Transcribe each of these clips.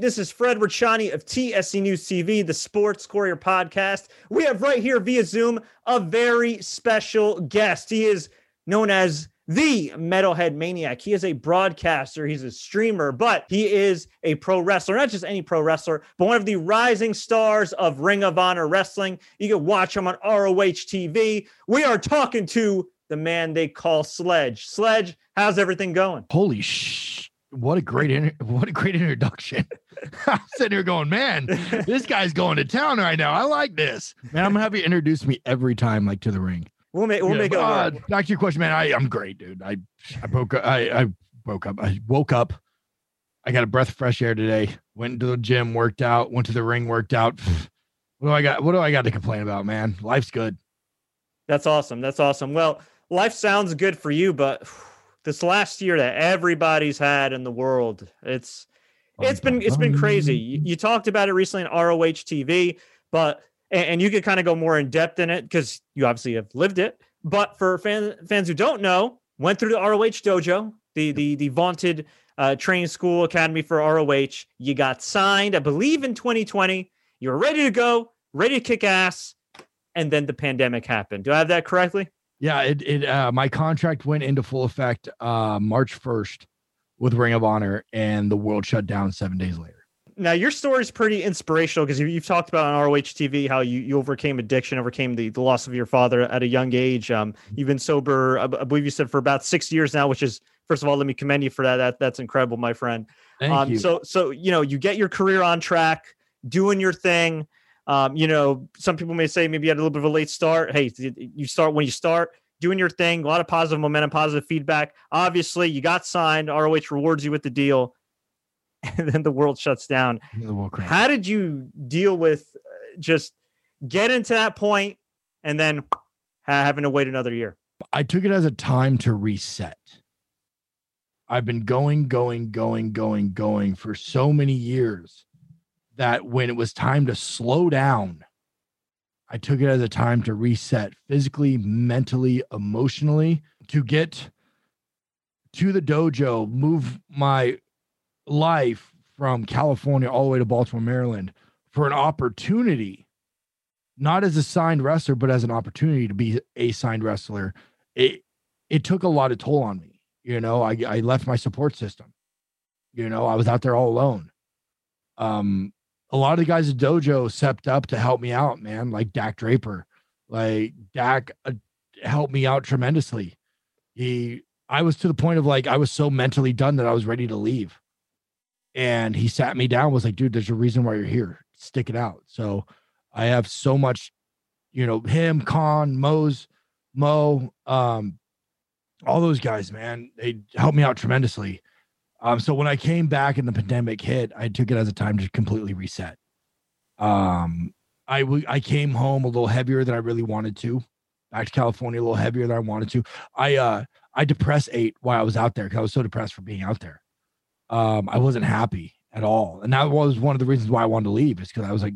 This is Fred Ricciani of TSC News TV, the Sports Courier podcast. We have right here via Zoom a very special guest. He is known as the Metalhead Maniac. He is a broadcaster, he's a streamer, but he is a pro wrestler, not just any pro wrestler, but one of the rising stars of Ring of Honor Wrestling. You can watch him on ROH TV. We are talking to the man they call Sledge. Sledge, how's everything going? Holy sh! What a great inter- what a great introduction. I'm sitting here going, man, this guy's going to town right now. I like this. Man, I'm gonna have you introduce me every time, like to the ring. We'll make we'll make it uh, work. back to your question, man. I, I'm great, dude. I I broke up. I, I woke up. I woke up. I got a breath of fresh air today. Went to the gym, worked out, went to the ring, worked out. What do I got? What do I got to complain about, man? Life's good. That's awesome. That's awesome. Well, life sounds good for you, but this last year that everybody's had in the world, it's it's been it's been crazy. You, you talked about it recently on ROH TV, but and, and you could kind of go more in depth in it because you obviously have lived it. But for fan, fans who don't know, went through the ROH dojo, the the the vaunted uh, training school academy for ROH. You got signed, I believe, in 2020. You were ready to go, ready to kick ass, and then the pandemic happened. Do I have that correctly? Yeah, it it uh my contract went into full effect uh March 1st with Ring of Honor and the world shut down 7 days later. Now your story is pretty inspirational because you, you've talked about on ROH TV how you, you overcame addiction, overcame the, the loss of your father at a young age. Um, you've been sober, I believe you said for about six years now, which is first of all, let me commend you for that. That that's incredible, my friend. Thank um, you. So so you know you get your career on track, doing your thing. Um, you know, some people may say maybe you had a little bit of a late start. Hey, you start when you start doing your thing. A lot of positive momentum, positive feedback. Obviously, you got signed. ROH rewards you with the deal, and then the world shuts down. World. How did you deal with uh, just getting to that point and then having to wait another year? I took it as a time to reset. I've been going, going, going, going, going for so many years that when it was time to slow down, I took it as a time to reset physically, mentally, emotionally, to get to the dojo, move my life from California all the way to Baltimore, Maryland for an opportunity, not as a signed wrestler, but as an opportunity to be a signed wrestler it it took a lot of toll on me. You know, I I left my support system. You know, I was out there all alone. Um, a lot of the guys at dojo stepped up to help me out, man. Like Dak Draper, like Dak uh, helped me out tremendously. He, I was to the point of like I was so mentally done that I was ready to leave, and he sat me down. Was like, dude, there's a reason why you're here. Stick it out. So I have so much, you know, him, Khan, Mose. Mo, um, all those guys, man, they helped me out tremendously. Um, so when I came back and the pandemic hit, I took it as a time to completely reset. Um, I w- I came home a little heavier than I really wanted to. Back to California a little heavier than I wanted to. I uh I depressed ate while I was out there because I was so depressed for being out there. Um, I wasn't happy at all, and that was one of the reasons why I wanted to leave. Is because I was like,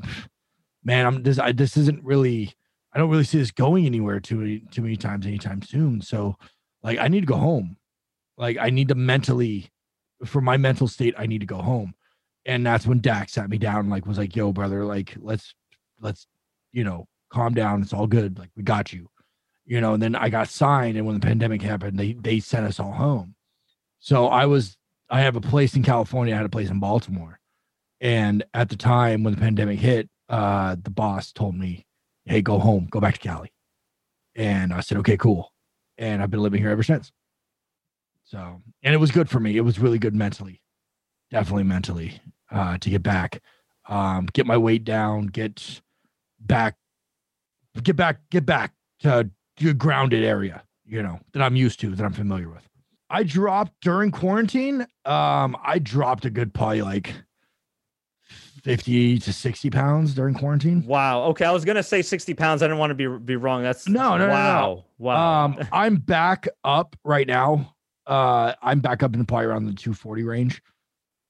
man, I'm this. I, this isn't really I don't really see this going anywhere too many too many times anytime soon. So like I need to go home. Like I need to mentally for my mental state, I need to go home. And that's when Dak sat me down like was like, yo, brother, like let's let's, you know, calm down. It's all good. Like we got you. You know, and then I got signed and when the pandemic happened, they they sent us all home. So I was I have a place in California, I had a place in Baltimore. And at the time when the pandemic hit, uh the boss told me, hey, go home, go back to Cali. And I said, okay, cool. And I've been living here ever since. So, and it was good for me. It was really good mentally, definitely mentally, uh, to get back, um, get my weight down, get back, get back, get back to a grounded area, you know, that I'm used to, that I'm familiar with. I dropped during quarantine. Um, I dropped a good probably like 50 to 60 pounds during quarantine. Wow. Okay. I was gonna say 60 pounds. I didn't want to be be wrong. That's No, no, no, no, wow. Wow. Um, I'm back up right now. Uh, I'm back up in probably around the 240 range,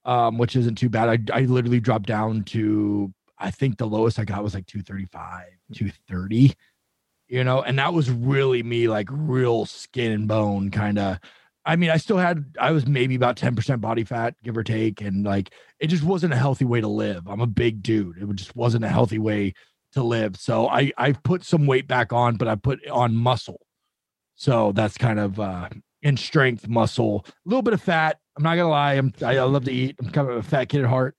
um, which isn't too bad. I I literally dropped down to I think the lowest I got was like 235, 230, you know, and that was really me like real skin and bone kind of I mean, I still had, I was maybe about 10% body fat, give or take. And like, it just wasn't a healthy way to live. I'm a big dude. It just wasn't a healthy way to live. So I, I've put some weight back on, but I put on muscle. So that's kind of, uh, in strength, muscle, a little bit of fat. I'm not gonna lie. I'm, I, I love to eat. I'm kind of a fat kid at heart,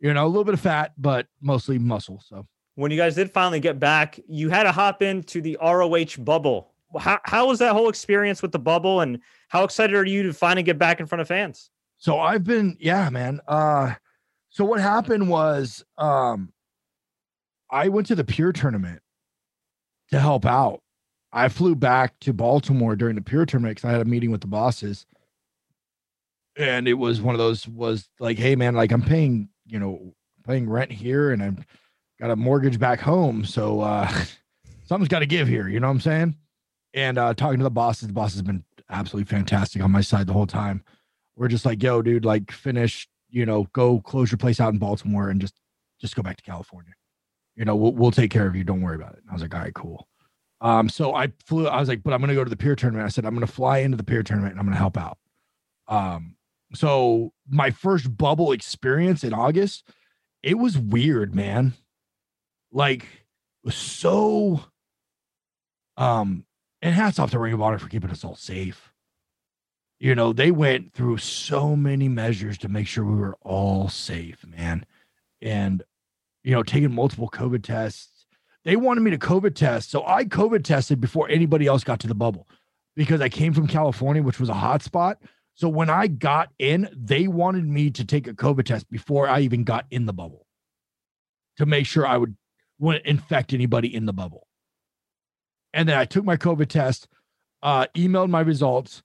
you know, a little bit of fat, but mostly muscle. So when you guys did finally get back, you had to hop into the ROH bubble how, how was that whole experience with the bubble and how excited are you to finally get back in front of fans? So I've been, yeah, man. Uh, so what happened was, um, I went to the Pure tournament to help out. I flew back to Baltimore during the Pure tournament because I had a meeting with the bosses, and it was one of those was like, hey, man, like I'm paying, you know, paying rent here, and I've got a mortgage back home, so uh, something's got to give here. You know what I'm saying? and uh, talking to the bosses, the boss has been absolutely fantastic on my side the whole time. We're just like, yo, dude, like finish, you know, go close your place out in Baltimore and just just go back to California. You know, we'll we'll take care of you. Don't worry about it. And I was like, all right, cool. Um, so I flew, I was like, but I'm gonna go to the Pure tournament. I said, I'm gonna fly into the Pure tournament and I'm gonna help out. Um, so my first bubble experience in August, it was weird, man. Like, was so um and hats off to Ring of Honor for keeping us all safe. You know, they went through so many measures to make sure we were all safe, man. And, you know, taking multiple COVID tests. They wanted me to COVID test. So I COVID tested before anybody else got to the bubble because I came from California, which was a hot spot. So when I got in, they wanted me to take a COVID test before I even got in the bubble to make sure I would wouldn't infect anybody in the bubble. And then I took my COVID test, uh, emailed my results,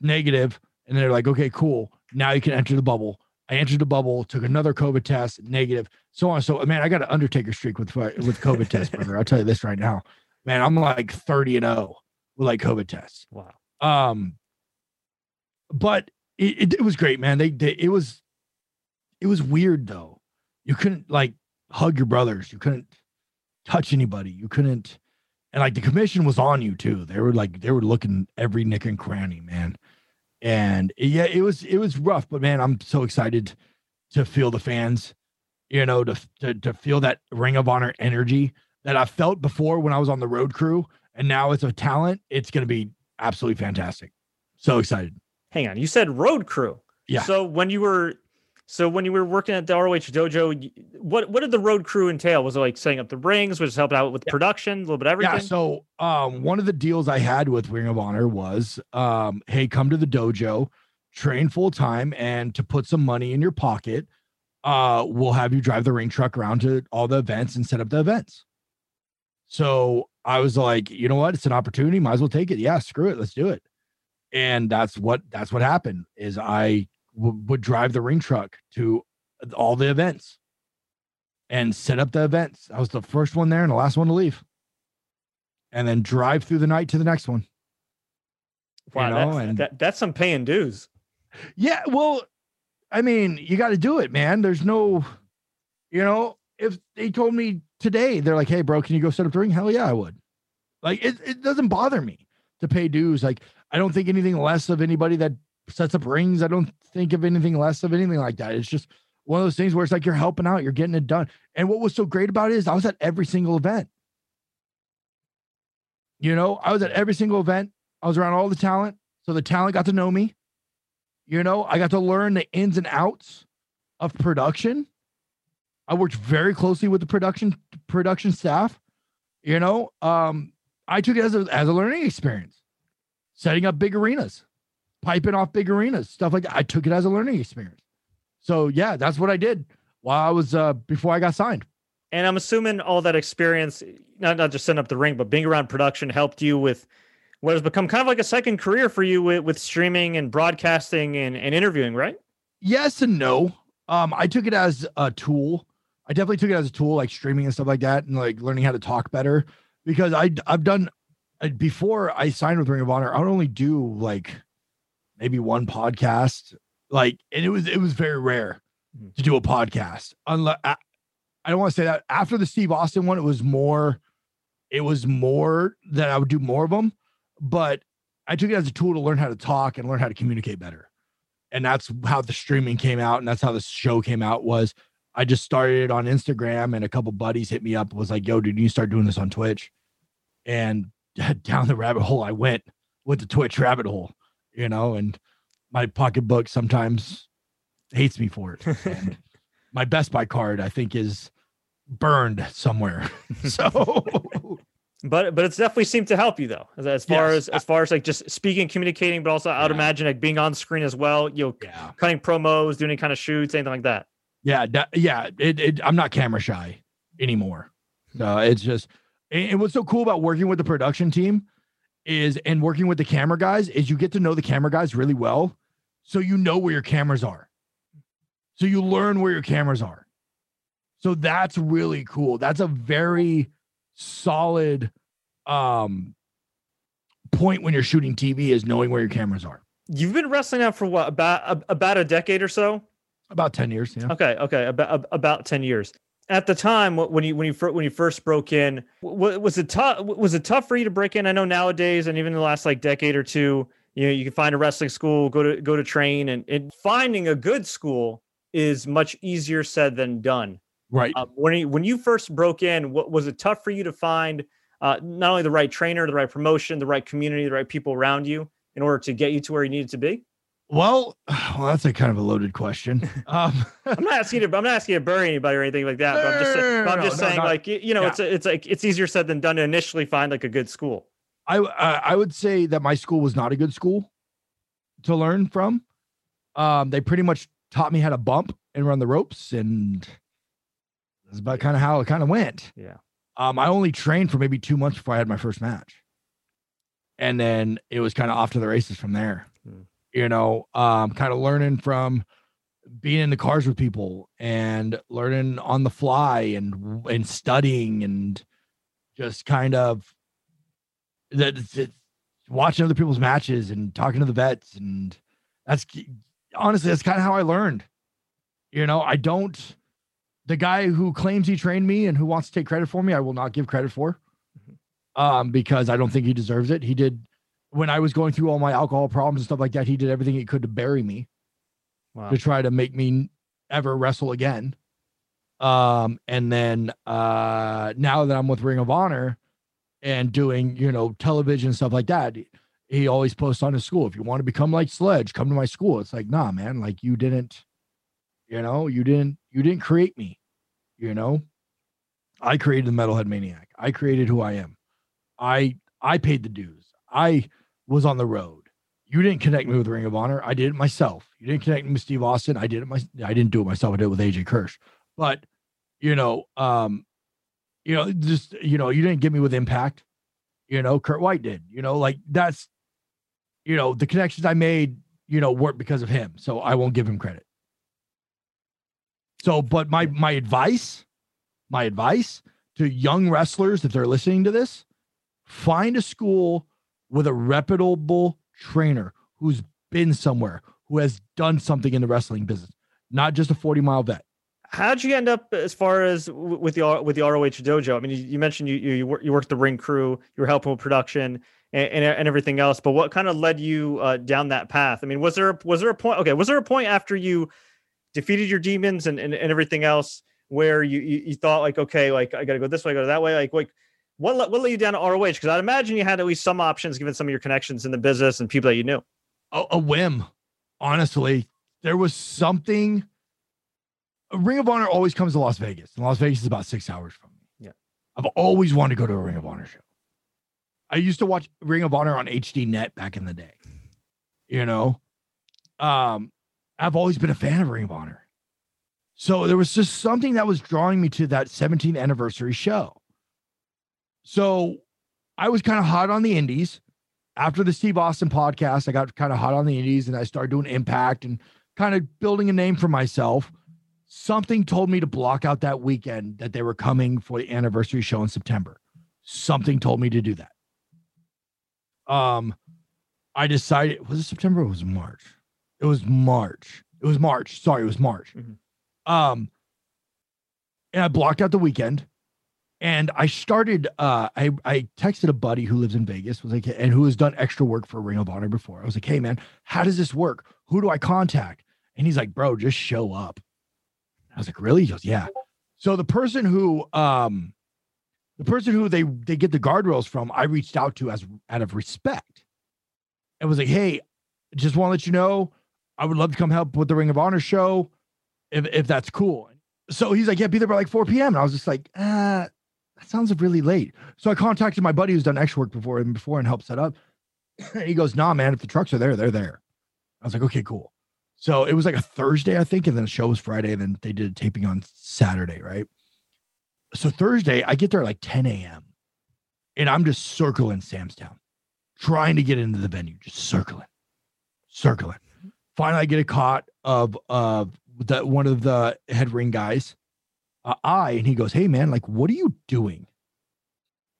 negative, and they're like, okay, cool. Now you can enter the bubble. I entered the bubble, took another COVID test, negative, so on. So, man, I got an Undertaker streak with with COVID test, brother. I'll tell you this right now, man. I'm like 30 and 0 with like COVID tests. Wow. Um, but it, it, it was great, man. They, they it was it was weird though. You couldn't like hug your brothers. You couldn't touch anybody. You couldn't and like the commission was on you too. They were like they were looking every nick and cranny, man. And yeah, it was it was rough, but man, I'm so excited to feel the fans, you know, to to, to feel that Ring of Honor energy that I felt before when I was on the road crew, and now as a talent, it's going to be absolutely fantastic. So excited. Hang on, you said road crew. Yeah. So when you were so when you were working at the ROH dojo, what what did the road crew entail? Was it like setting up the rings? Was it helping out with yeah. production, a little bit of everything? Yeah. So um, one of the deals I had with Ring of Honor was, um, hey, come to the dojo, train full time, and to put some money in your pocket, uh, we'll have you drive the ring truck around to all the events and set up the events. So I was like, you know what? It's an opportunity. Might as well take it. Yeah, screw it. Let's do it. And that's what that's what happened. Is I w- would drive the ring truck to all the events and set up the events. I was the first one there and the last one to leave. And then drive through the night to the next one. Wow, you know, that's, and that, that's some paying dues. Yeah, well, I mean, you got to do it, man. There's no, you know, if they told me today, they're like, "Hey, bro, can you go set up the ring?" Hell yeah, I would. Like, it, it doesn't bother me to pay dues. Like, I don't think anything less of anybody that sets up rings. I don't think of anything less of anything like that. It's just one of those things where it's like you're helping out, you're getting it done. And what was so great about it is I was at every single event. You know, I was at every single event. I was around all the talent. So the talent got to know me. You know, I got to learn the ins and outs of production. I worked very closely with the production production staff. You know, um, I took it as a as a learning experience, setting up big arenas piping off big arenas, stuff like that. I took it as a learning experience. So yeah, that's what I did while I was uh before I got signed. And I'm assuming all that experience, not not just setting up the ring, but being around production helped you with what has become kind of like a second career for you with, with streaming and broadcasting and, and interviewing, right? Yes and no. Um, I took it as a tool. I definitely took it as a tool, like streaming and stuff like that, and like learning how to talk better. Because I I've done before I signed with Ring of Honor, I would only do like maybe one podcast. Like, and it was it was very rare mm. to do a podcast. Unless I, I don't want to say that after the Steve Austin one, it was more. It was more that I would do more of them, but I took it as a tool to learn how to talk and learn how to communicate better. And that's how the streaming came out. And that's how the show came out was I just started on Instagram and a couple buddies hit me up, was like, yo, dude, you start doing this on Twitch. And down the rabbit hole I went with the Twitch rabbit hole, you know, and my pocketbook sometimes hates me for it. And my Best Buy card, I think, is burned somewhere. so but but it's definitely seemed to help you though as, as far yes. as as far as like just speaking communicating but also i would imagine like being on screen as well you know yeah. cutting promos doing any kind of shoots anything like that yeah that, yeah it, it, i'm not camera shy anymore hmm. so it's just and what's so cool about working with the production team is and working with the camera guys is you get to know the camera guys really well so you know where your cameras are so you learn where your cameras are so that's really cool that's a very solid um point when you're shooting TV is knowing where your cameras are. You've been wrestling now for what about about a decade or so? About 10 years, yeah. Okay, okay, about about 10 years. At the time when you when you when you first broke in, was it tough was it tough for you to break in? I know nowadays and even in the last like decade or two, you know, you can find a wrestling school, go to go to train and, and finding a good school is much easier said than done. Right. Uh, when you, when you first broke in, what was it tough for you to find uh, not only the right trainer, the right promotion, the right community, the right people around you in order to get you to where you needed to be? Well, well, that's a kind of a loaded question. Um, I'm not asking you to, I'm not asking you to bury anybody or anything like that. but I'm just, saying, I'm just no, saying, no, like you know, yeah. it's a, it's like it's easier said than done to initially find like a good school. I uh, I would say that my school was not a good school to learn from. Um, they pretty much taught me how to bump and run the ropes, and that's about kind of how it kind of went. Yeah. Um, I only trained for maybe two months before I had my first match. And then it was kind of off to the races from there. You know, um, kind of learning from being in the cars with people and learning on the fly and and studying and just kind of that watching other people's matches and talking to the vets and that's honestly that's kind of how I learned. You know, I don't the guy who claims he trained me and who wants to take credit for me, I will not give credit for, mm-hmm. um, because I don't think he deserves it. He did when I was going through all my alcohol problems and stuff like that. He did everything he could to bury me, wow. to try to make me ever wrestle again. Um, and then uh, now that I'm with Ring of Honor and doing you know television stuff like that, he always posts on his school. If you want to become like Sledge, come to my school. It's like, nah, man, like you didn't, you know, you didn't you didn't create me. You know, I created the Metalhead Maniac. I created who I am. I I paid the dues. I was on the road. You didn't connect me with Ring of Honor. I did it myself. You didn't connect me with Steve Austin. I did it my I didn't do it myself. I did it with AJ Kirsch. But you know, um, you know, just you know, you didn't get me with Impact. You know, Kurt White did. You know, like that's you know, the connections I made, you know, weren't because of him. So I won't give him credit. So, but my my advice, my advice to young wrestlers, if they're listening to this, find a school with a reputable trainer who's been somewhere, who has done something in the wrestling business, not just a 40 mile vet. How'd you end up as far as with the with the ROH dojo? I mean, you, you mentioned you you you worked the ring crew, you were helping with production and, and, and everything else. But what kind of led you uh, down that path? I mean, was there was there a point? Okay, was there a point after you defeated your demons and, and, and everything else where you, you, you thought like okay like i gotta go this way go that way like like what what led you down to roh because i'd imagine you had at least some options given some of your connections in the business and people that you knew. A, a whim honestly. There was something ring of honor always comes to las vegas and las vegas is about six hours from me. Yeah. I've always wanted to go to a ring of honor show. I used to watch ring of honor on HDNet back in the day you know? Um I've always been a fan of Ring of Honor. So there was just something that was drawing me to that 17th anniversary show. So I was kind of hot on the indies. After the Steve Austin podcast, I got kind of hot on the indies and I started doing impact and kind of building a name for myself. Something told me to block out that weekend that they were coming for the anniversary show in September. Something told me to do that. Um, I decided was it September or was it March? It was March. It was March. Sorry, it was March. Mm-hmm. Um, and I blocked out the weekend, And I started, uh, I, I texted a buddy who lives in Vegas, was like, and who has done extra work for Ring of Honor before. I was like, hey, man, how does this work? Who do I contact? And he's like, bro, just show up. I was like, really? He goes, yeah. So the person who, um, the person who they they get the guardrails from, I reached out to as out of respect, and was like, hey, just want to let you know, I would love to come help with the Ring of Honor show, if if that's cool. So he's like, yeah, be there by like 4 p.m. And I was just like, ah, that sounds really late. So I contacted my buddy who's done extra work before and before and helped set up. he goes, nah, man, if the trucks are there, they're there. I was like, okay, cool. So it was like a Thursday, I think, and then the show was Friday, and then they did a taping on Saturday, right? So Thursday, I get there like 10 a.m. and I'm just circling Sam's Town, trying to get into the venue, just circling, circling. Finally, I get a caught of of the one of the head ring guys, I, and he goes, "Hey man, like, what are you doing?"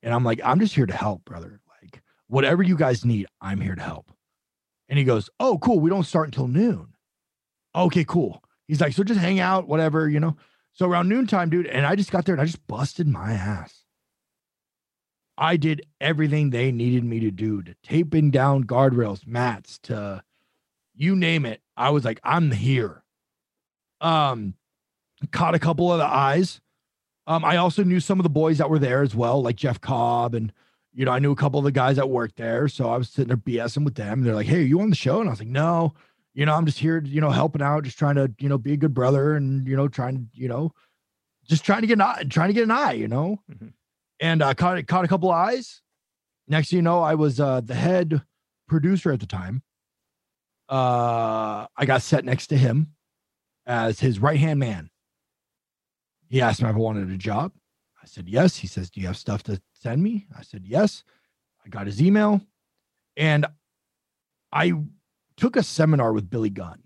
And I'm like, "I'm just here to help, brother. Like, whatever you guys need, I'm here to help." And he goes, "Oh, cool. We don't start until noon." Okay, cool. He's like, "So just hang out, whatever, you know." So around noontime, dude, and I just got there and I just busted my ass. I did everything they needed me to do to taping down guardrails, mats, to you name it. I was like, I'm here. Um, caught a couple of the eyes. Um, I also knew some of the boys that were there as well, like Jeff Cobb, and you know, I knew a couple of the guys that worked there. So I was sitting there BSing with them. And They're like, Hey, are you on the show? And I was like, No you know, I'm just here, you know, helping out, just trying to, you know, be a good brother and, you know, trying to, you know, just trying to get an eye, trying to get an eye, you know, mm-hmm. and I uh, caught, caught a couple eyes. Next, you know, I was uh, the head producer at the time. Uh, I got set next to him as his right hand man. He asked me if I wanted a job. I said yes. He says, "Do you have stuff to send me?" I said yes. I got his email, and I took a seminar with Billy Gunn.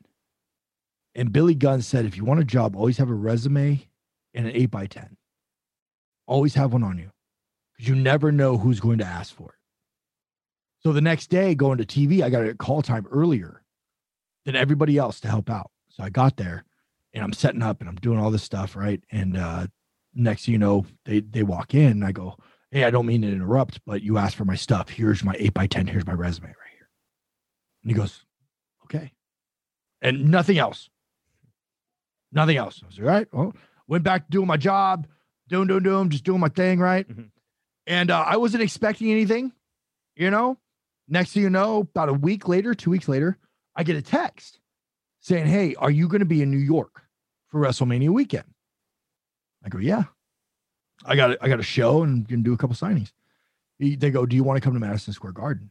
And Billy Gunn said, if you want a job, always have a resume and an 8 by 10 Always have one on you because you never know who's going to ask for it. So the next day, going to TV, I got a call time earlier than everybody else to help out. So I got there and I'm setting up and I'm doing all this stuff, right? And uh next you know, they they walk in and I go, Hey, I don't mean to interrupt, but you asked for my stuff. Here's my 8 by 10 Here's my resume right here. And he goes, okay. And nothing else. Nothing else. I was like, all right. Well, went back to doing my job, doing, doing, doing, just doing my thing, right? Mm-hmm. And uh, I wasn't expecting anything, you know. Next thing you know, about a week later, two weeks later, I get a text saying, Hey, are you going to be in New York for WrestleMania weekend? I go, Yeah. I got a, I got a show and can do a couple signings. They go, Do you want to come to Madison Square Garden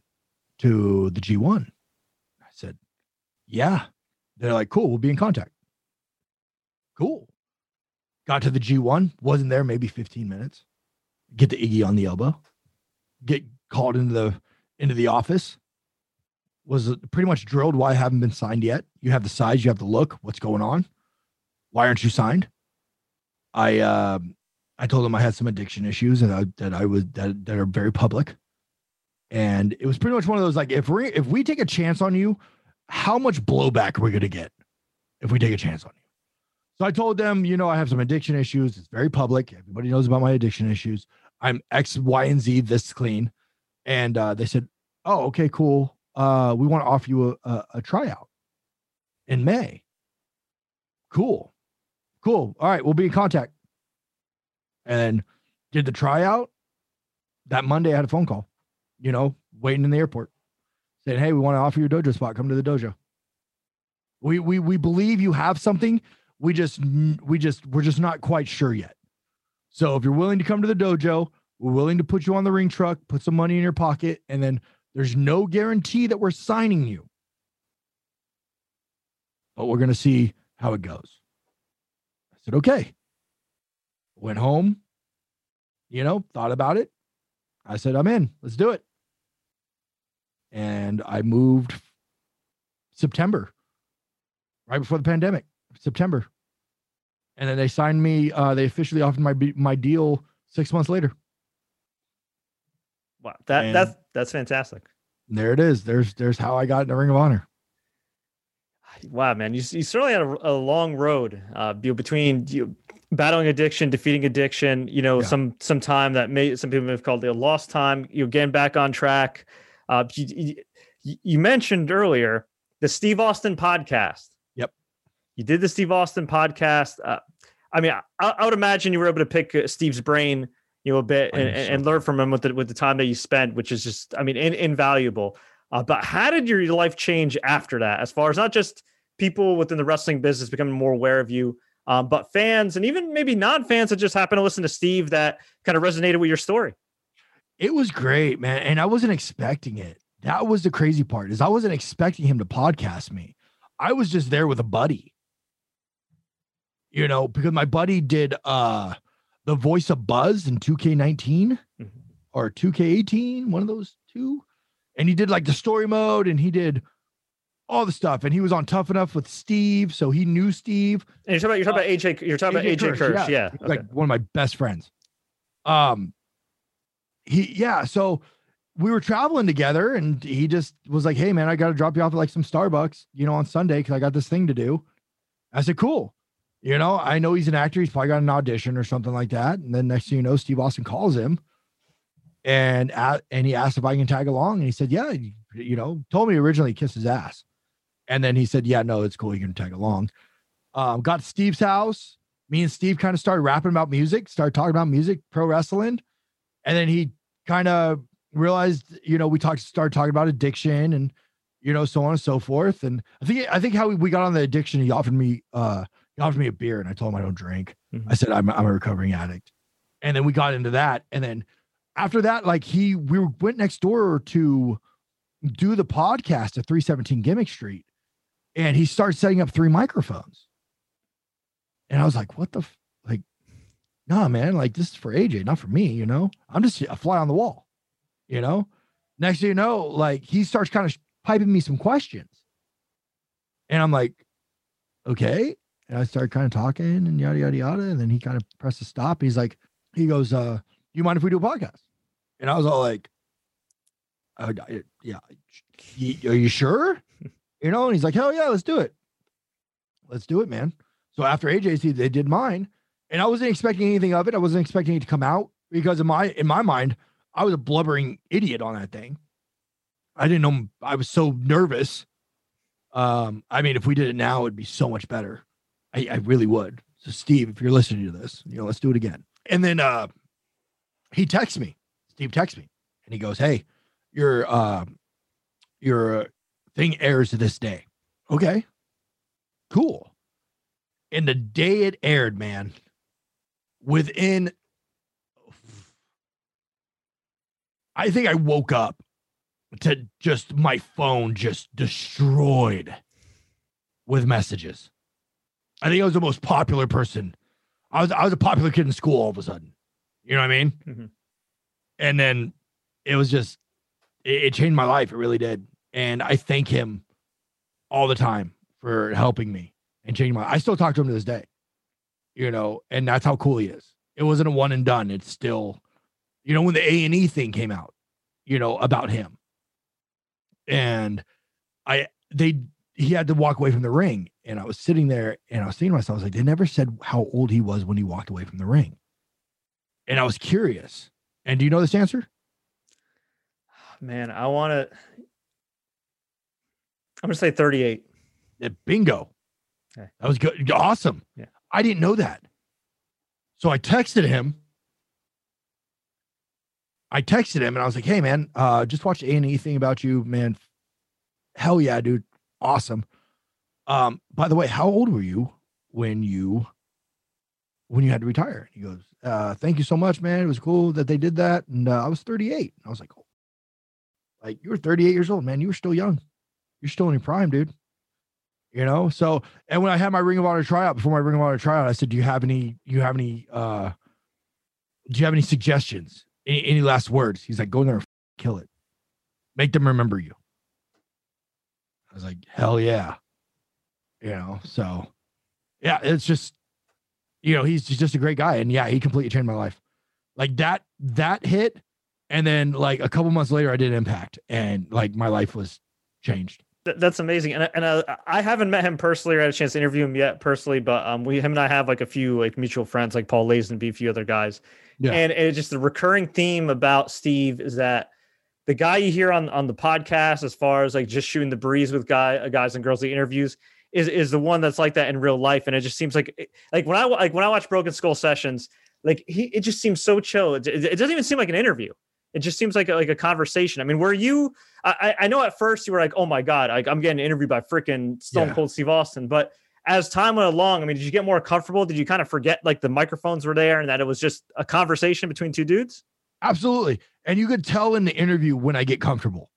to the G1? I said, yeah. They're like, cool, we'll be in contact. Cool. Got to the G1, wasn't there maybe 15 minutes. Get the Iggy on the elbow. Get called into the into the office. Was pretty much drilled why I haven't been signed yet. You have the size, you have the look. What's going on? Why aren't you signed? I uh, I told them I had some addiction issues and I, that I was that, that are very public. And it was pretty much one of those like if we if we take a chance on you, how much blowback are we going to get if we take a chance on you? So I told them, you know, I have some addiction issues. It's very public. Everybody knows about my addiction issues. I'm X, Y, and Z this clean. And uh, they said, oh, okay, cool. Uh, we want to offer you a, a, a tryout in May. Cool. Cool. All right. We'll be in contact. And did the tryout. That Monday, I had a phone call, you know, waiting in the airport saying, "Hey, we want to offer you a dojo spot. Come to the dojo." We we we believe you have something. We just we just we're just not quite sure yet. So if you're willing to come to the dojo, we're willing to put you on the ring truck, put some money in your pocket, and then there's no guarantee that we're signing you. But we're gonna see how it goes. I said, okay. Went home, you know, thought about it. I said, I'm in. Let's do it and I moved September, right before the pandemic, September. And then they signed me. Uh, they officially offered my my deal six months later. Wow, that and that's that's fantastic. There it is. There's there's how I got in the Ring of Honor. Wow, man, you, you certainly had a, a long road uh, between you battling addiction, defeating addiction, you know, Yeah. some some time that may some people may have called it a lost time. You're getting back on track. Uh, you, you, you mentioned earlier the Steve Austin podcast. Yep. You did the Steve Austin podcast. Uh, I mean, I, I would imagine you were able to pick uh, Steve's brain, you know, a bit and, and learn from him with the with the time that you spent, which is just, I mean, in, invaluable. Uh, but how did your life change after that? As far as not just people within the wrestling business becoming more aware of you, um, but fans and even maybe non-fans that just happen to listen to Steve that kind of resonated with your story. It was great, man. And I wasn't expecting it. That was the crazy part is I wasn't expecting him to podcast me. I was just there with a buddy. You know, because my buddy did uh the voice of Buzz in 2K19 Mhm. or 2K18, one of those two. And he did like the story mode and he did all the stuff. And he was on Tough Enough with Steve. So he knew Steve. And you're talking about you're talking about AJ. You're talking about AJ Kirsch, yeah. He's okay. like one of my best friends. Um, he yeah. So we were traveling together, and he just was like, "Hey, man, I got to drop you off at like some Starbucks, you know, on Sunday because I got this thing to do." I said, "Cool." You know, I know he's an actor. He's probably got an audition or something like that. And then next thing you know, Steve Austin calls him, and and he asked if I can tag along, and he said, "Yeah." You, know, told me originally kiss his ass, and then he said, "Yeah, no, it's cool. You can tag along." Um, got Steve's house me and Steve kind of started rapping about music, started talking about music, pro wrestling. And then he kind of realized, you know, we talked, started talking about addiction and, you know, so on and so forth. And I think, I think how we, got on the addiction, he offered me, uh, offered me a beer and I told him I don't drink. Mhm. I said, I'm, I'm a recovering addict. And then we got into that. And then after that, like he, we went next door to do the podcast at 317 Gimmick Street. And he started setting up three microphones. And I was like, what the, f-? like, nah, man, like this is for AJ, not for me, you know? I'm just a fly on the wall, you know? Next thing you know, like he starts kind of piping me some questions. And I'm like, okay. And I started kind of talking and yada, yada, yada. And then he kind of pressed a stop. He's like, he goes, uh, do you mind if we do a podcast? And I was all like, uh, yeah, are you sure? You know, and he's like, hell yeah, let's do it. Let's do it, man. So after AJ's, they did mine, and I wasn't expecting anything of it. I wasn't expecting it to come out because in my in my mind, I was a blubbering idiot on that thing. I didn't know I was so nervous. Um, I mean, if we did it now, it'd be so much better. I, I really would. So Steve, if you're listening to this, you know, let's do it again. And then uh he texts me. Steve texts me and he goes, Hey, your uh your thing airs this day. Okay. Cool. And the day it aired, man, within I think I woke up to just my phone just destroyed with messages. I think I was the most popular person. I was I was a popular kid in school all of a sudden. You know what I mean? Mhm. And then it was just it, it changed my life. It really did. And I thank him all the time for helping me and changing my I still talk to him to this day. You know, and that's how cool he is. It wasn't a one and done. It's still, you know, when the A and E thing came out, you know, about him. And I they he had to walk away from the ring. And I was sitting there and I was thinking to myself, I was like, they never said how old he was when he walked away from the ring. And I was curious. And do you know this answer? Man, I want to. I'm gonna say 38. Yeah, bingo. Okay. That was good. Awesome. Yeah. I didn't know that. So I texted him. I texted him and I was like, hey man, uh, just watched A and E thing about you, man. Hell yeah, dude. Awesome. Um, by the way, how old were you when you when you had to retire? He goes, uh, thank you so much, man. It was cool that they did that. And uh, I was 38. I was like, oh, like you were 38 years old, man. You were still young. You're still in your prime, dude you know so and when i had my ring of honor tryout before my ring of honor tryout i said do you have any you have any uh do you have any suggestions any, any last words he's like go in there and kill it make them remember you i was like hell yeah you know so yeah it's just you know he's just a great guy. And yeah he completely changed my life. Like that that hit. And then like a couple months later i did impact and like my life was changed. That's amazing, and and uh, I haven't met him personally or had a chance to interview him yet personally, but um, we him and I have like a few like mutual friends like Paul Lazenby, a few other guys, yeah. and it's just the recurring theme about Steve is that the guy you hear on on the podcast as far as like just shooting the breeze with guy uh, guys and girls the interviews is is the one that's like that in real life, and it just seems like eh, like when I like when I watch Broken Skull sessions, like he it just seems so chill. It, it doesn't even seem like an interview. It just seems like a, like a conversation. I mean, were you? I, I know at first you were like, "Oh my god, like I'm getting interviewed by freaking Stone yeah. Cold Steve Austin," but as time went along, I mean, did you get more comfortable? Did you kind of forget like the microphones were there and that it was just a conversation between two dudes? Absolutely, and you could tell in the interview when I get comfortable.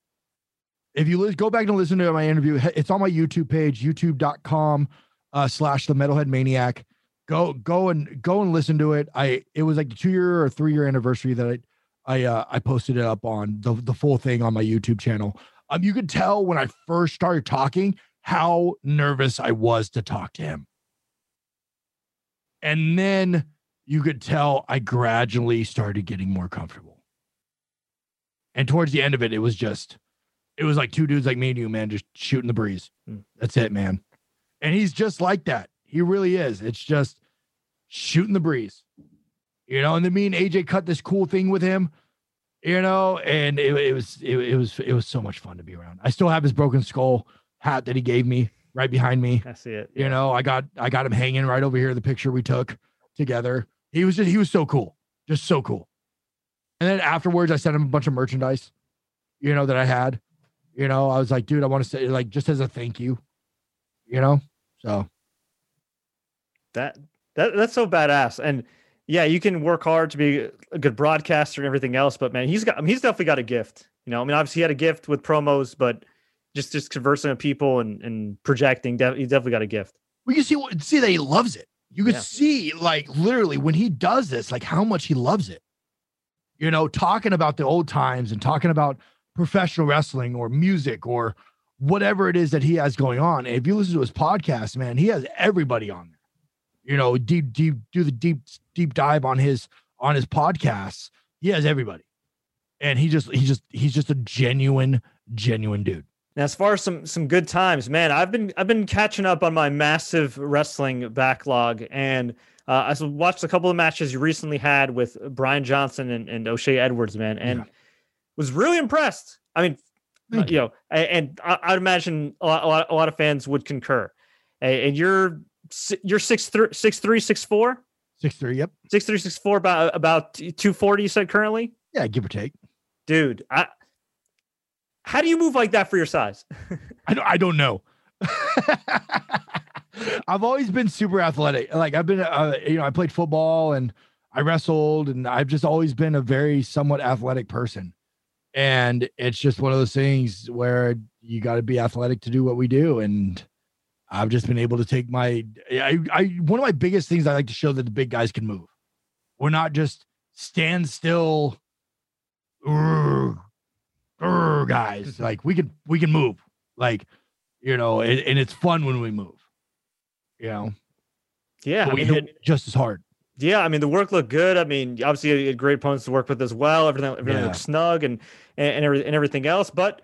If you go back and listen to my interview, it's on my YouTube page, youtube.com uh, slash the metalhead maniac. Go, go and go and listen to it. I, it was like the two year or three year anniversary that I, I uh, I posted it up on the the full thing on my YouTube channel. Um, you could tell when I first started talking how nervous I was to talk to him, and then you could tell I gradually started getting more comfortable. And towards the end of it, it was just, it was like two dudes like me and you, man, just shooting the breeze. Hmm. That's it, man. And he's just like that. He really is. It's just shooting the breeze you know. And then me and AJ cut this cool thing with him, you know, and it, it was it, it was it was so much fun to be around. I still have his broken skull hat that he gave me right behind me. I see it. You know, I got I got him hanging right over here. The picture we took together. He was just he was so cool, just so cool. And then afterwards, I sent him a bunch of merchandise, you know, that I had. You know, I was like, dude, I want to say like just as a thank you, you know. So that that that's so badass. And yeah, you can work hard to be a good broadcaster and everything else, but man, he's got I mean, he's definitely got a gift. You know, I mean, obviously he had a gift with promos, but just just conversing with people and and projecting, de- he definitely got a gift. We can see see that he loves it. You can yeah. see like literally when he does this, like how much he loves it. You know, talking about the old times and talking about professional wrestling or music or whatever it is that he has going on. And if you listen to his podcast, man, he has everybody on there you know, deep, deep, do the deep, deep dive on his on his podcasts. He has everybody, and he just, he just, he's just a genuine, genuine dude. Now, as far as some some good times, man, I've been I've been catching up on my massive wrestling backlog, and uh, I watched a couple of matches you recently had with Brian Johnson and, and O'Shea Edwards, man, and yeah. Was really impressed. I mean, uh, you. know, and I, would imagine a lot, a lot, a lot of fans would concur. And you're you're six three six three six four? Six three yep. Six three six four about about 240 you said currently? Yeah give or take. Dude i how do you move like that for your size? I don't i don't know. I've always been super athletic. Like i've been uh, you know i played football and i wrestled and i've just always been a very somewhat athletic person and it's just one of those things where you got to be athletic to do what we do and I've just been able to take my I, I one of my biggest things I like to show that the big guys can move. We're not just stand still urgh, urgh, guys. like we can we can move. Like, you know, and, and it's fun when we move. You know. Yeah, but we hit the, just as hard. Yeah, I mean the work looked good. I mean, obviously you had great opponents to work with as well. Everything everything yeah. looked snug and and, and, and everything else. But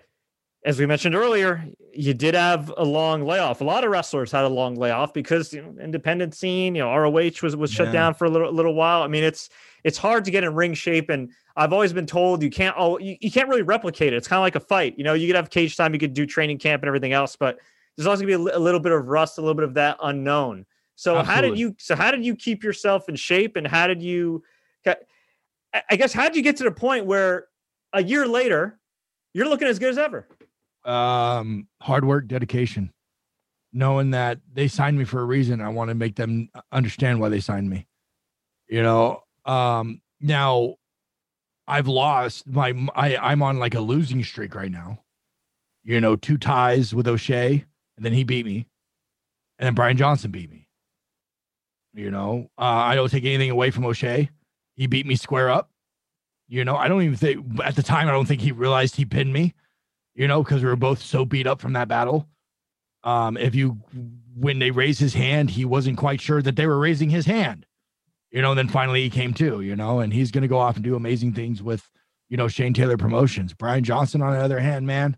as we mentioned earlier, you did have a long layoff. A lot of wrestlers had a long layoff because you know, independent scene, you know, ROH was was shut yeah. down for a little little while. I mean, it's it's hard to get in ring shape, and I've always been told you can't oh you, you can't really replicate it. It's kind of like a fight. You know, you could have cage time, you could do training camp and everything else, but there's always gonna be a, a little bit of rust, a little bit of that unknown. So Absolutely. how did you so how did you keep yourself in shape, and how did you? I guess how did you get to the point where a year later you're looking as good as ever? um, hard work, dedication, knowing that they signed me for a reason. I want to make them understand why they signed me. You know, um, now I've lost my, I, I'm on like a losing streak right now. You know, two ties with O'Shea, and then he beat me, and then Brian Johnson beat me. You know, uh, I don't take anything away from O'Shea. He beat me square up. You know, I don't even think at the time I don't think he realized he pinned me you know, because we were both so beat up from that battle. Um, if you when they raised his hand, he wasn't quite sure that they were raising his hand. You know, and then finally he came to, you know, and he's gonna go off and do amazing things with, you know, Shane Taylor Promotions. Brian Johnson, on the other hand, man,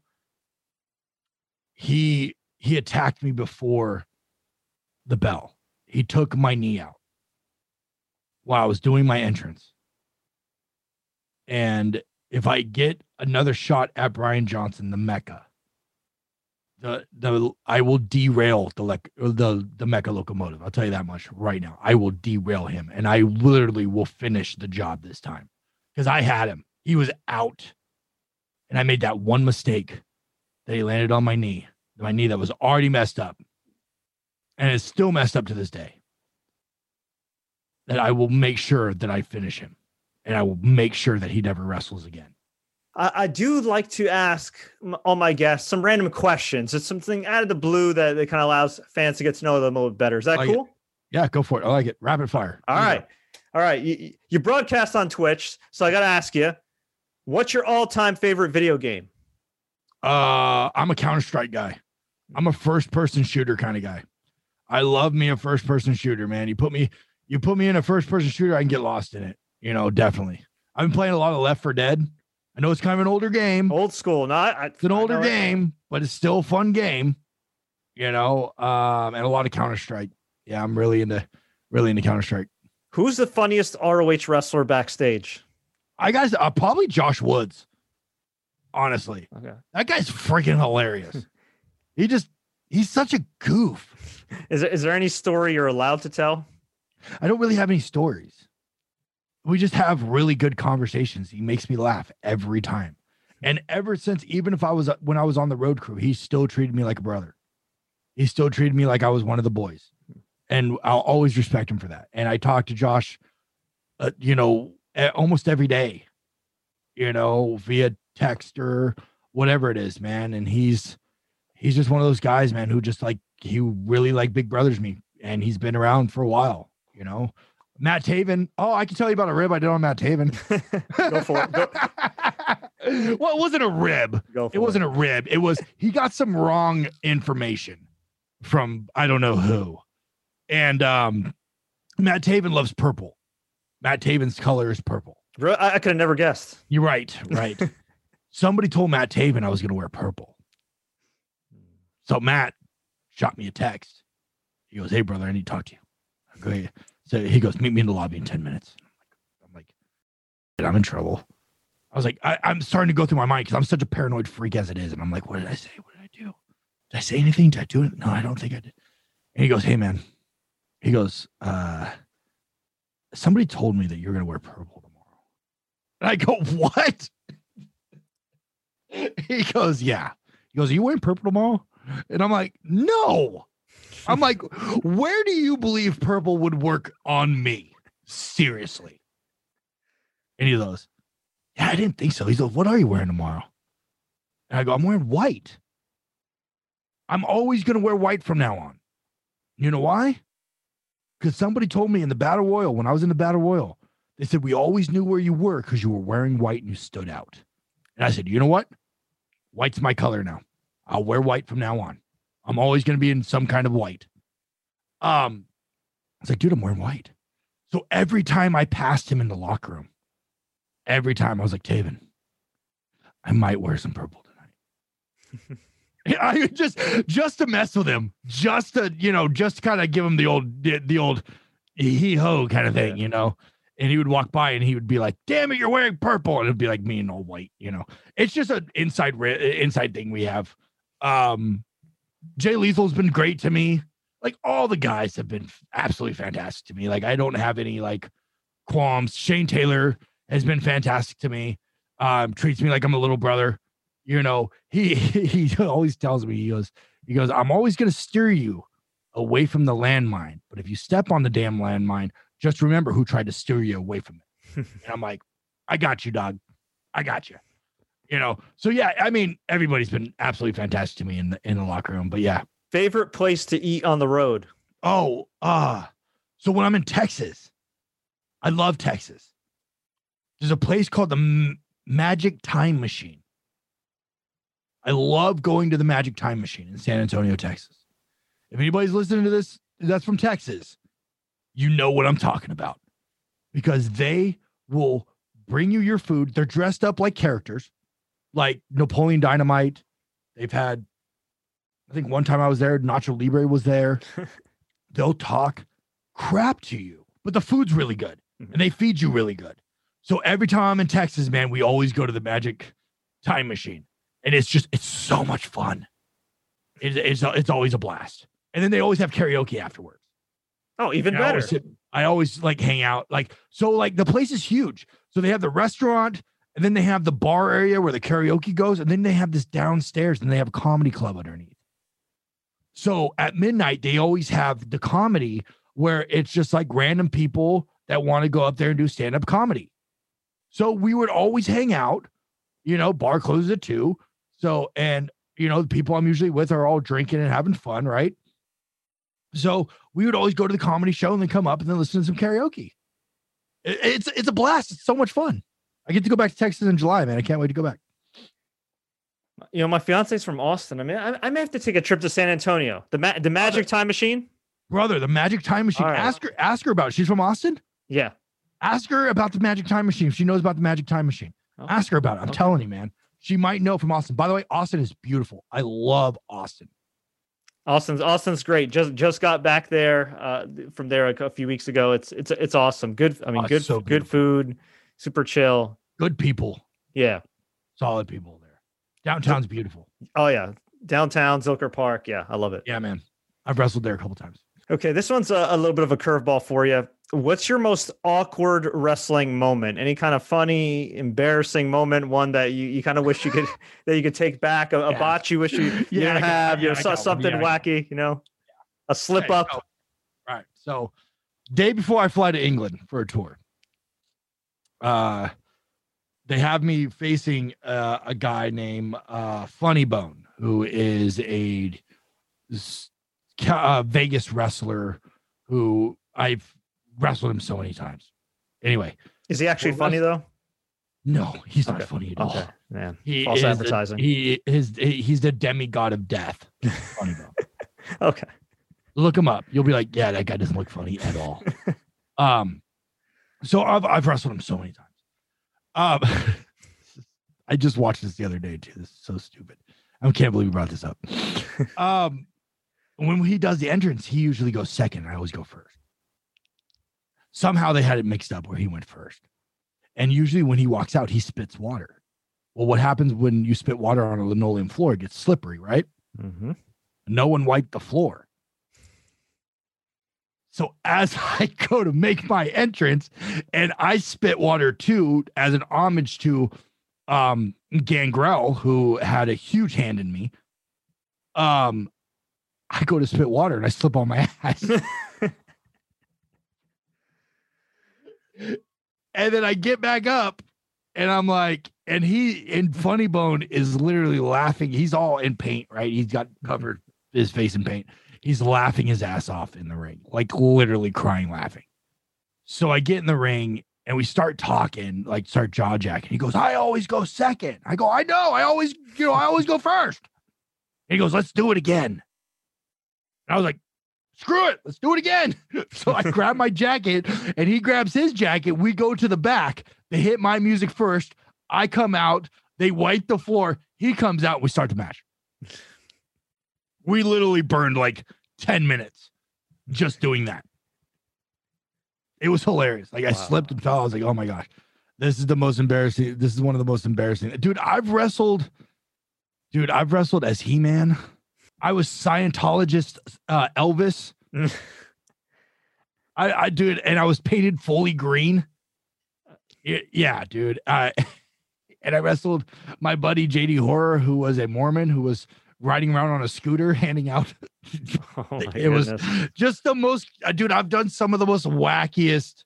he he attacked me before the bell. He took my knee out while I was doing my entrance. And if I get another shot at Brian Johnson, the Mecca, the the I will derail the le- the the Mecca locomotive. I'll tell you that much right now. I will derail him, and I literally will finish the job this time because I had him. He was out, and I made that one mistake that he landed on my knee, my knee that was already messed up, and it's still messed up to this day. That I will make sure that I finish him, and I will make sure that he never wrestles again. I, I do like to ask all my guests some random questions. It's something out of the blue that, that kind of allows fans to get to know them a little better. Is that Like it. cool? Yeah, go for it. I like it. Rapid fire. All right. All right. You, you- you broadcast on Twitch. So I got to ask you, what's your all time favorite video game? Uh, I'm a Counter Strike guy. I'm a first person shooter kind of guy. I love me a first person shooter, man. You put me, you put me in a first person shooter, I can get lost in it. You know, definitely. I've been playing a lot of Left 4 Dead. I know it's kind of an older game. Old school. Not I, It's an older know it. game, but it's still a fun game. You know, um, and a lot of Counter Strike. Yeah, I'm really into, really into Counter Strike. Who's the funniest ROH wrestler backstage? I guys, uh, probably Josh Woods. Honestly, Okay. that guy's freaking hilarious. he just, he's such a goof. Is there, is there any story you're allowed to tell? I don't really have any stories. We just have really good conversations. He makes me laugh every time. And ever since, even if I was when I was on the road crew, he still treated me like a brother. He still treated me like I was one of the boys. And I'll always respect him for that. And I talk to Josh, uh, you know, almost every day, you know, via text or whatever it is, man. And he's, he's just one of those guys, man, who just like, he really like big brothers me. And he's been around for a while, you know. Matt Taven. Oh, I can tell you about a rib I did on Matt Taven. Go for it. Go, well, it wasn't a rib. It wasn't a rib. It was he got some wrong information from I don't know who. And um Matt Taven loves purple. Matt Taven's color is purple. I, I could have never guessed. You're right, right. Somebody told Matt Taven I was gonna wear purple. So Matt shot me a text. He goes, Hey brother, I need to talk to you. I go. So he goes, Meet me in the lobby in 10 minutes. I'm like, "Shit, I'm in trouble. I was like, I, I'm starting to go through my mind because I'm such a paranoid freak as it is. And I'm like, what did I say? What did I do? Did I say anything? Did I do it? No, I don't think I did. And he goes, Hey man. He goes, uh, somebody told me that you're gonna wear purple tomorrow. And I go, What? he goes, Yeah. He goes, Are you wearing purple tomorrow? And I'm like, No. I'm like, where do you believe purple would work on me? Seriously. And he goes, Yeah, I didn't think so. He's like, What are you wearing tomorrow? And I go, I'm wearing white. I'm always going to wear white from now on. You know why? Because somebody told me in the Battle Royal, when I was in the Battle Royal, they said, We always knew where you were because you were wearing white and you stood out. And I said, You know what? White's my color now. I'll wear white from now on. I'm always going to be in some kind of white. Um, I was like, dude, I'm wearing white. So every time I passed him in the locker room, every time I was like, Taven, I might wear some purple tonight. I just just to mess with him, just to you know, just kind of give him the old the, the old hee ho kind of thing, Yeah. you know. And he would walk by and he would be like, "Damn it, you're wearing purple," and it'd be like me in all white, you know. It's just an inside inside thing we have. Um, Jay Lethal's been great to me. Like all the guys have been absolutely fantastic to me. Like I don't have any like qualms. Shane Taylor has been fantastic to me. Um, treats me like I'm a little brother. You know, he he always tells me he goes he goes I'm always going to steer you away from the landmine, but if you step on the damn landmine, just remember who tried to steer you away from it. and I'm like, I got you, dog. I got you. You know, so yeah, I mean, everybody's been absolutely fantastic to me in the in the locker room. But yeah, Favorite place to eat on the road? Oh, ah. so when I'm in Texas, I love Texas. There's a place called the M- Magic Time Machine. I love going to the Magic Time Machine in San Antonio, Texas. If anybody's listening to this, that's from Texas, you know what I'm talking about because they will bring you your food. They're dressed up like characters, like Napoleon Dynamite. They've had I think one time I was there, Nacho Libre was there. They'll talk crap to you, but the food's really good Mhm. and they feed you really good. So every time I'm in Texas, man, we always go to the Magic Time Machine, and it's just it's so much fun. It's it's, it's always a blast, and then they always have karaoke afterwards. Oh, even And I better. always, I always like hang out. Like so, like the place is huge. So they have the restaurant, and then they have the bar area where the karaoke goes, and then they have this downstairs, and they have a comedy club underneath. So at midnight, they always have the comedy where it's just like random people that want to go up there and do stand up comedy. So we would always hang out. You know, bar closes at two. So and you know the people I'm usually with are all drinking and having fun, right? So we would always go to the comedy show and then come up and then listen to some karaoke. It's it's a blast. It's so much fun. I get to go back to Texas in July, man. I can't wait to go back. You know, my fiance's from Austin. I mean, I, I may have to take a trip to San Antonio. The ma- the Magic Time Machine. Brother, the Magic Time Machine. Right. Ask her, ask her about it. She's from Austin. Yeah. Ask her about the Magic Time Machine. If she knows about the Magic Time Machine. Oh, Ask her about it. I'm Okay. telling you, man. She might know from Austin. By the way, Austin is beautiful. I love Austin. Austin's Austin's great. Just just got back there uh, from there a, a few weeks ago. It's it's it's awesome. Good. I mean, Oh, good so good food, super chill. Good people, Yeah. solid people there. Downtown's beautiful. Oh yeah. Downtown Zilker Park. Yeah, I love it. Yeah, man. I've wrestled there a couple times. Okay, this one's a, a little bit of a curveball for you. What's your most awkward wrestling moment? Any kind of funny, embarrassing moment? One that you, you kind of wish you could that you could take back? A, a Yeah. botch you wish you, you Yeah, didn't have? you yeah, know, got one. something wacky? You know, a slip up. right. So, day before I fly to England for a tour, uh, they have me facing uh, a guy named uh, Funny Bone, who is a uh, Vegas wrestler who I've wrestled him so many times. Anyway, Is he actually Well, funny though? no, he's not funny at all. Okay, man. He False is a- advertising. he is he's the demigod of death. Funny Bone. Okay. look him up. You'll be like, yeah, that guy doesn't look funny at all. um, so I've I've wrestled him so many times. Um, I just watched this the other day too. This is so stupid. I can't believe we brought this up. um, when he does the entrance, he usually goes second. I always go first. Somehow they had it mixed up where he went first, and usually when he walks out, he spits water. Well, what happens when you spit water on a linoleum floor? It gets slippery, right? hmm no one wiped the floor. So as I go to make my entrance and I spit water too as an homage to um Gangrel, who had a huge hand in me. Um I go to spit water and I slip on my ass. and then I get back up and I'm like, and he and Funny Bone is literally laughing. He's all in paint, right? He's got covered his face in paint. He's laughing his ass off in the ring, like literally crying, laughing. So I get in the ring and we start talking, like start jaw jacking. He goes, I always go second. I go, I know, I always, you know, I always go first. And he goes, let's do it again. And I was like, screw it, let's do it again. so I grab my jacket and he grabs his jacket. We go to the back. They hit my music first. I come out. They wipe the floor. He comes out. We start the match. We literally burned like 10 minutes just doing that. It was hilarious. Like I Wow. slipped and fell. I was like, oh my gosh, this is the most embarrassing. This is one of the most embarrassing. Dude, I've wrestled, dude, I've wrestled as He Man. I was Scientologist uh, Elvis. I, I, dude, and I was painted fully green. Yeah, dude. I and I wrestled my buddy JD Horror, who was a Mormon, who was riding around on a scooter, handing out. Oh my it was just the most, uh, dude. I've done some of the most wackiest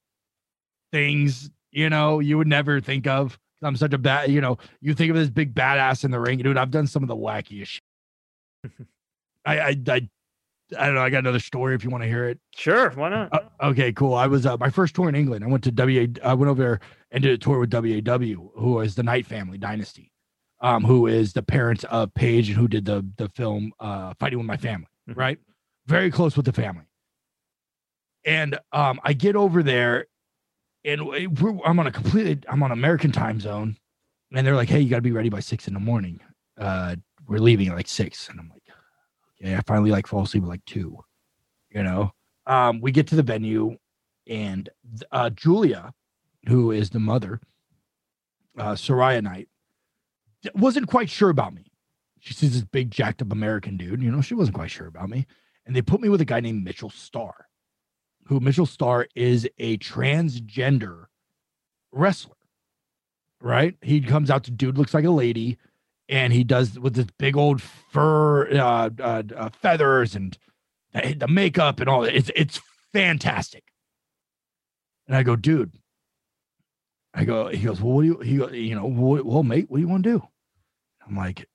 things, you know, you would never think of. I'm such a bad, you know, you think of this big badass in the ring, dude. I've done some of the wackiest. Shit. I, I, I, I don't know. I got another story if you want to hear it. Sure, why not? Uh, okay, cool. I was uh, my first tour in England. I went to WA. I went over there and did a tour with WAW, who is the Knight Family Dynasty, um, who is the parents of Paige and who did the the film uh, Fighting with My Family. Mhm. Right, very close with the family. And um, I get over there, and we're, I'm on a completely I'm on American time zone, and they're like, "Hey, you got to be ready by six in the morning. Uh, we're leaving at like six. And I'm like, Okay, I finally like fall asleep at like two. You know, um, we get to the venue, and uh, Julia, who is the mother, uh, Saraya Knight, wasn't quite sure about me. She sees this big jacked up American dude. You know, she wasn't quite sure about me, and they put me with a guy named Mitchell Starr, who Mitchell Starr is a transgender wrestler. Right? He comes out to dude looks like a lady and he does with this big old fur uh, uh, uh, feathers and the makeup and all that. It's it's fantastic. And I go, dude. I go. He goes, well, what do you? He go, you know, what, well, mate, what do you want to do? I'm like,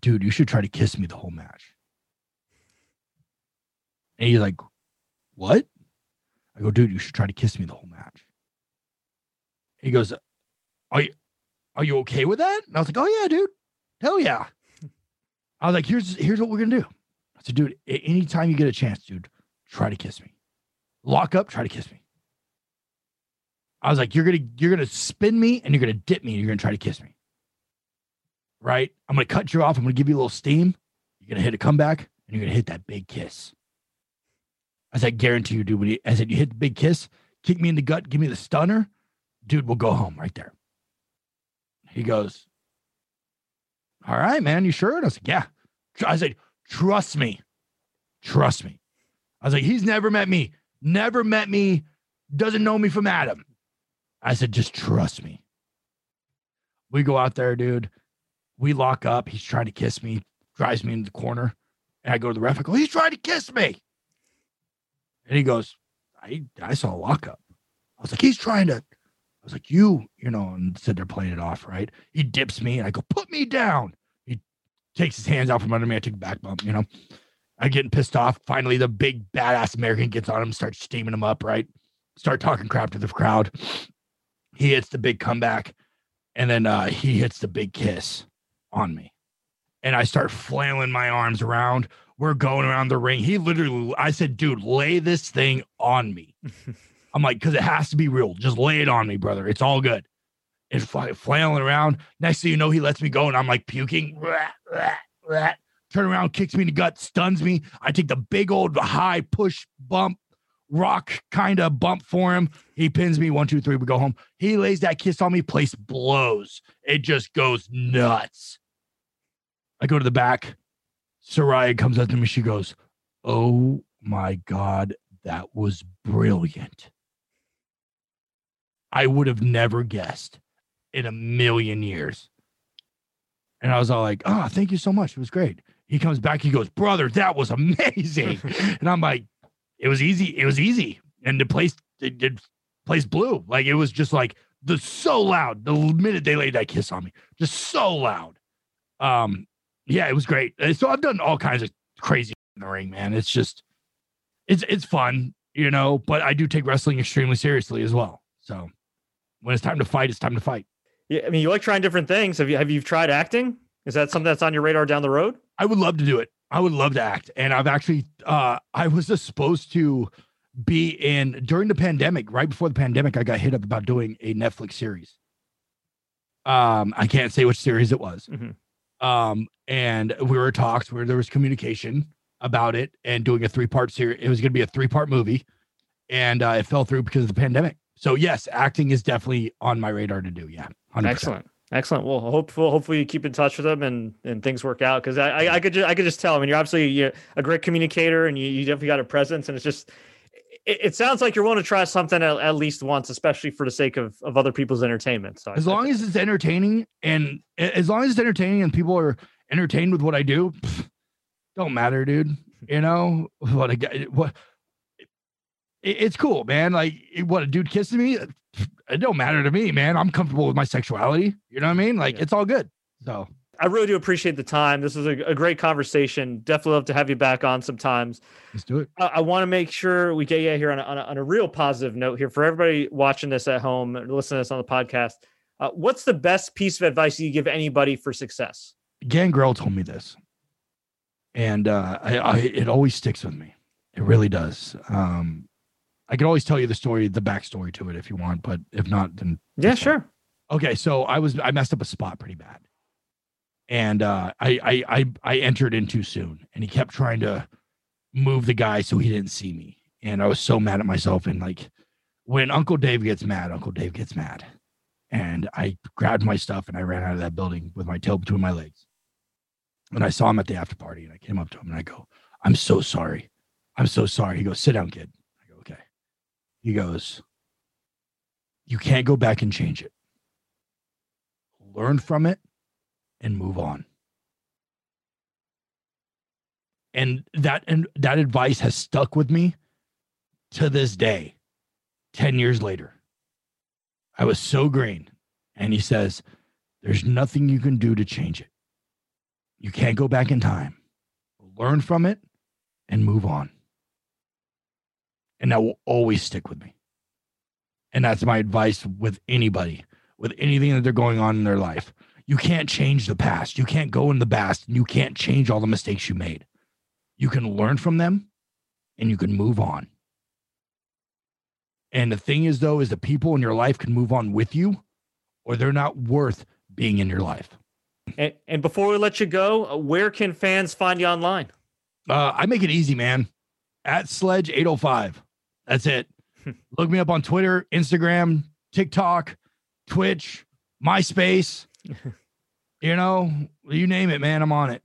dude, you should try to kiss me the whole match. And he's like, what? I go, dude, you should try to kiss me the whole match. He goes, are you, are you okay with that? And I was like, oh yeah, dude. Hell yeah. I was like, here's here's what we're gonna do. I said, dude, anytime you get a chance, dude, try to kiss me. Lock up, try to kiss me. I was like, you're gonna you're gonna spin me and you're gonna dip me and you're gonna try to kiss me. Right? I'm gonna cut you off. I'm gonna give you a little steam. You're gonna hit a comeback and you're gonna hit that big kiss. I said, guarantee you, dude. When you, I said, you hit the big kiss, kick me in the gut, give me the stunner, dude. We'll go home right there. He goes, all right, man, you sure? And I said, yeah. I said, trust me. Trust me. I was like, he's never met me, never met me, doesn't know me from Adam. I said, just trust me. We go out there, dude. We lock up. He's trying to kiss me, drives me in the corner. And I go to the ref. I go, he's trying to kiss me. And he goes, I, I saw a lockup. I was like, he's trying to I was like, you, you know, and said they're playing it off, right? He dips me and I go, put me down. He takes his hands out from under me. I take a back bump, you know. I getting pissed off. Finally, the big badass American gets on him, starts steaming him up, right? Start talking crap to the crowd. He hits the big comeback, and then uh, he hits the big kiss on me. And I start flailing my arms around. We're going around the ring. He literally, I said, dude, lay this thing on me. I'm like, because it has to be real. Just lay it on me, brother. It's all good. And fl- flailing around. Next thing you know, he lets me go, and I'm like puking. Turn around, kicks me in the gut, stuns me. I take the big old high push bump, rock kind of bump for him. He pins me one, two, three. We go home. He lays that kiss on me. Place blows. It just goes nuts. I go to the back. Saraya comes up to me. She goes, "Oh my god, that was brilliant." I would have never guessed in a million years. And I was all like, oh, thank you so much. It was great. He comes back, he goes, brother, that was amazing. and I'm like, it was easy. It was easy. And the place it did place blew. Like it was just like the so loud the minute they laid that kiss on me. Just so loud. Um, yeah, it was great. So I've done all kinds of crazy in the ring, man. It's just it's it's fun, you know, but I do take wrestling extremely seriously as well. So when it's time to fight, it's time to fight. Yeah, I mean, you like trying different things. Have you have you tried acting? Is that something that's on your radar down the road? I would love to do it. I would love to act, and I've actually uh, I was supposed to be in during the pandemic. Right before the pandemic, I got hit up about doing a Netflix series. Um, I can't say which series it was. Mm-hmm. Um, and we were talks where there was communication about it and doing a three part series. It was going to be a three part movie, and uh, it fell through because of the pandemic so yes, acting is definitely on my radar to do. Yeah, 100%. excellent. Excellent. Well, hopefully, hopefully you keep in touch with them and, and things work out. Cause I, I, I could just, I could just tell, I mean, you're obviously you're a great communicator and you, you definitely got a presence and it's just, it, it sounds like you're willing to try something at, at, least once, especially for the sake of, of other people's entertainment. So as I, long as it's entertaining and as long as it's entertaining and people are entertained with what I do, pff, don't matter, dude. You know what? I, got what it's cool, man. Like, what a dude kissing me, it don't matter to me, man. I'm comfortable with my sexuality. You know what I mean? Like, yeah. it's all good. So, I really do appreciate the time. This was a, a, great conversation. Definitely love to have you back on sometimes. Let's do it. I, I want to make sure we get you here on a, on a, on, a, real positive note here for everybody watching this at home and listening to this on the podcast. Uh, what's the best piece of advice you give anybody for success? Gangrel told me this, and uh, I, I, it always sticks with me. It really does. Um, I could always tell you the story, the backstory to it if you want, but if not, then yeah, sure. Okay, so I was I messed up a spot pretty bad, and uh, I, I I I entered in too soon, and he kept trying to move the guy so he didn't see me, and I was so mad at myself. And like when Uncle Dave gets mad, Uncle Dave gets mad, and I grabbed my stuff and I ran out of that building with my tail between my legs. And I saw him at the after party, and I came up to him and I go, "I'm so sorry, I'm so sorry." He goes, "Sit down, kid." He goes, "You can't go back and change it. Learn from it." and move on. And that and that advice has stuck with me to this day, 10 years later. I was so green. And he says, There's nothing you can do to change it. You can't go back in time. Learn from it and move on. And that will always stick with me. And that's my advice with anybody, with anything that they're going on in their life you can't change the past. You can't go in the past and you can't change all the mistakes you made. You can learn from them and you can move on. And the thing is, though, is the people in your life can move on with you or they're not worth being in your life. And, and before we let you go, where can fans find you online? Uh, I make it easy, man. At Sledge 805. That's it. Hmm. Look me up on Twitter, Instagram, TikTok, Twitch, MySpace. you know, you name it, man. I'm on it.